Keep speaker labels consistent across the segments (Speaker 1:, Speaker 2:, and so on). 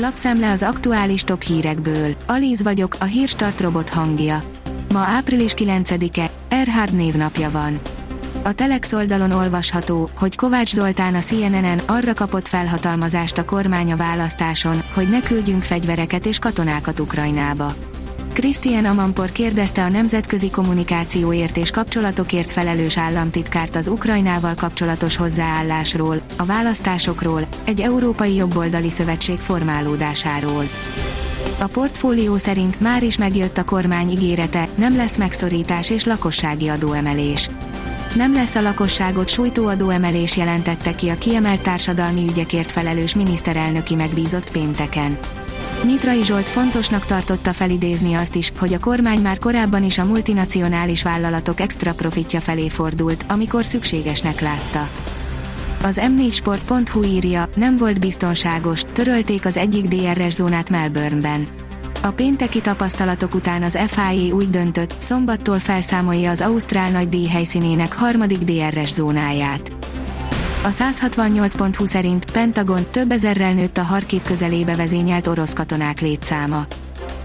Speaker 1: Lapszemle az aktuális top hírekből. Alíz vagyok, a hírstart robot hangja. Ma április 9-e, Erhard névnapja van. A Telex oldalon olvasható, hogy Kovács Zoltán a CNN-en arra kapott felhatalmazást a kormánya választáson, hogy ne küldjünk fegyvereket és katonákat Ukrajnába. Christian Amanpor kérdezte a nemzetközi kommunikációért és kapcsolatokért felelős államtitkárt az Ukrajnával kapcsolatos hozzáállásról, a választásokról, egy európai jobboldali szövetség formálódásáról. A portfólió szerint már is megjött a kormány ígérete, nem lesz megszorítás és lakossági adóemelés. Nem lesz a lakosságot sújtó adóemelés jelentette ki a kiemelt társadalmi ügyekért felelős miniszterelnöki megbízott pénteken. Nyitrai Zsolt fontosnak tartotta felidézni azt is, hogy a kormány már korábban is a multinacionális vállalatok extra profitja felé fordult, amikor szükségesnek látta. Az m4sport.hu írja, nem volt biztonságos, törölték az egyik DRS zónát Melbourneben. A pénteki tapasztalatok után az FIA úgy döntött, szombattól felszámolja az Ausztrál nagy díj helyszínének harmadik DRS zónáját. A 168.20 szerint Pentagon több ezerrel nőtt a Harkiv közelébe vezényelt orosz katonák létszáma.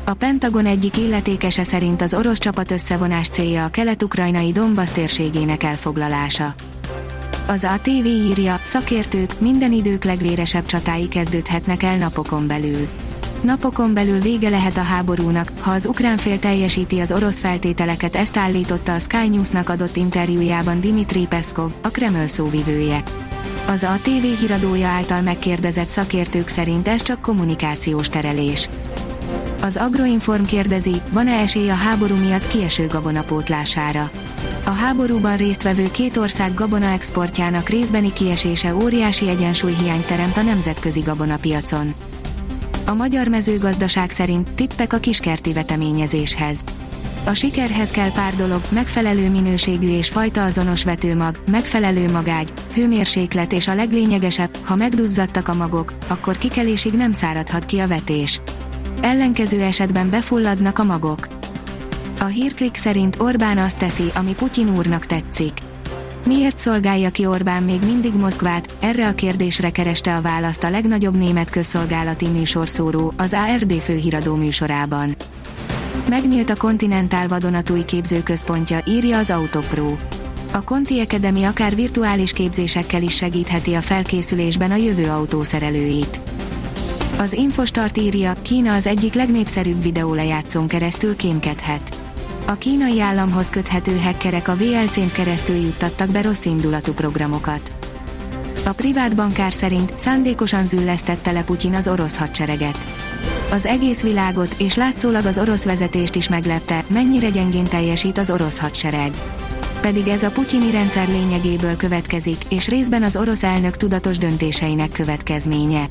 Speaker 1: A Pentagon egyik illetékese szerint az orosz csapat összevonás célja a kelet-ukrajnai Donbass térségének elfoglalása. Az ATV írja, szakértők minden idők legvéresebb csatái kezdődhetnek el napokon belül. Napokon belül vége lehet a háborúnak, ha az ukrán fél teljesíti az orosz feltételeket, ezt állította a Sky News-nak adott interjújában Dimitri Peszkov, a Kreml szóvivője. Az a TV híradója által megkérdezett szakértők szerint ez csak kommunikációs terelés. Az Agroinform kérdezi, van-e esély a háború miatt kieső gabonapótlására. A háborúban résztvevő két ország gabona exportjának részbeni kiesése óriási egyensúlyhiányt teremt a nemzetközi gabonapiacon. A magyar mezőgazdaság szerint tippek a kiskerti veteményezéshez. A sikerhez kell pár dolog, megfelelő minőségű és fajta azonos vetőmag, megfelelő magágy, hőmérséklet és a leglényegesebb, ha megduzzadtak a magok, akkor kikelésig nem száradhat ki a vetés. Ellenkező esetben befulladnak a magok. A hírklik szerint Orbán azt teszi, ami Putyin úrnak tetszik. Miért szolgálja ki Orbán még mindig Moszkvát? Erre a kérdésre kereste a választ a legnagyobb német közszolgálati műsorszóró, az ARD főhíradó műsorában. Megnyílt a Continental vadonatúj képzőközpontja, írja az Autopro. A Conti Academy akár virtuális képzésekkel is segítheti a felkészülésben a jövő autószerelőit. Az Infostart írja, Kína az egyik legnépszerűbb videólejátszón keresztül kémkedhet. A kínai államhoz köthető hackerek a VLC-n keresztül juttattak be rossz indulatú programokat. A privát bankár szerint szándékosan züllesztette le Putyin az orosz hadsereget. Az egész világot és látszólag az orosz vezetést is meglepte, mennyire gyengén teljesít az orosz hadsereg. Pedig ez a putyini rendszer lényegéből következik, és részben az orosz elnök tudatos döntéseinek következménye.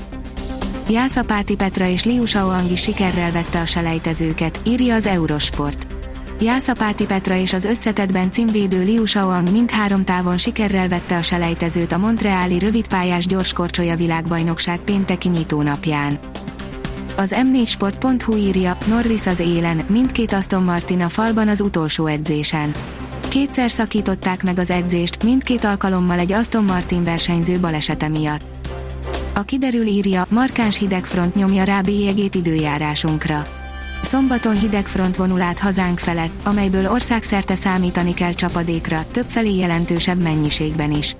Speaker 1: Jászapáti Petra és Liu Shaoang is sikerrel vette a selejtezőket, írja az Eurosport. Jászapáti Petra és az összetetben címvédő Liu Shaoang mindhárom távon sikerrel vette a selejtezőt a Montreali rövidpályás gyorskorcsolya világbajnokság pénteki nyitónapján. Az m4sport.hu írja, Norris az élen, mindkét Aston Martin a falban az utolsó edzésen. Kétszer szakították meg az edzést, mindkét alkalommal egy Aston Martin versenyző balesete miatt. A kiderül írja, markáns hidegfront nyomja rá bélyegét időjárásunkra. Szombaton hidegfront vonul át hazánk felett, amelyből országszerte számítani kell csapadékra, többfelé jelentősebb mennyiségben is.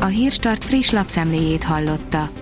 Speaker 1: A Hírstart friss lapszemléjét hallotta.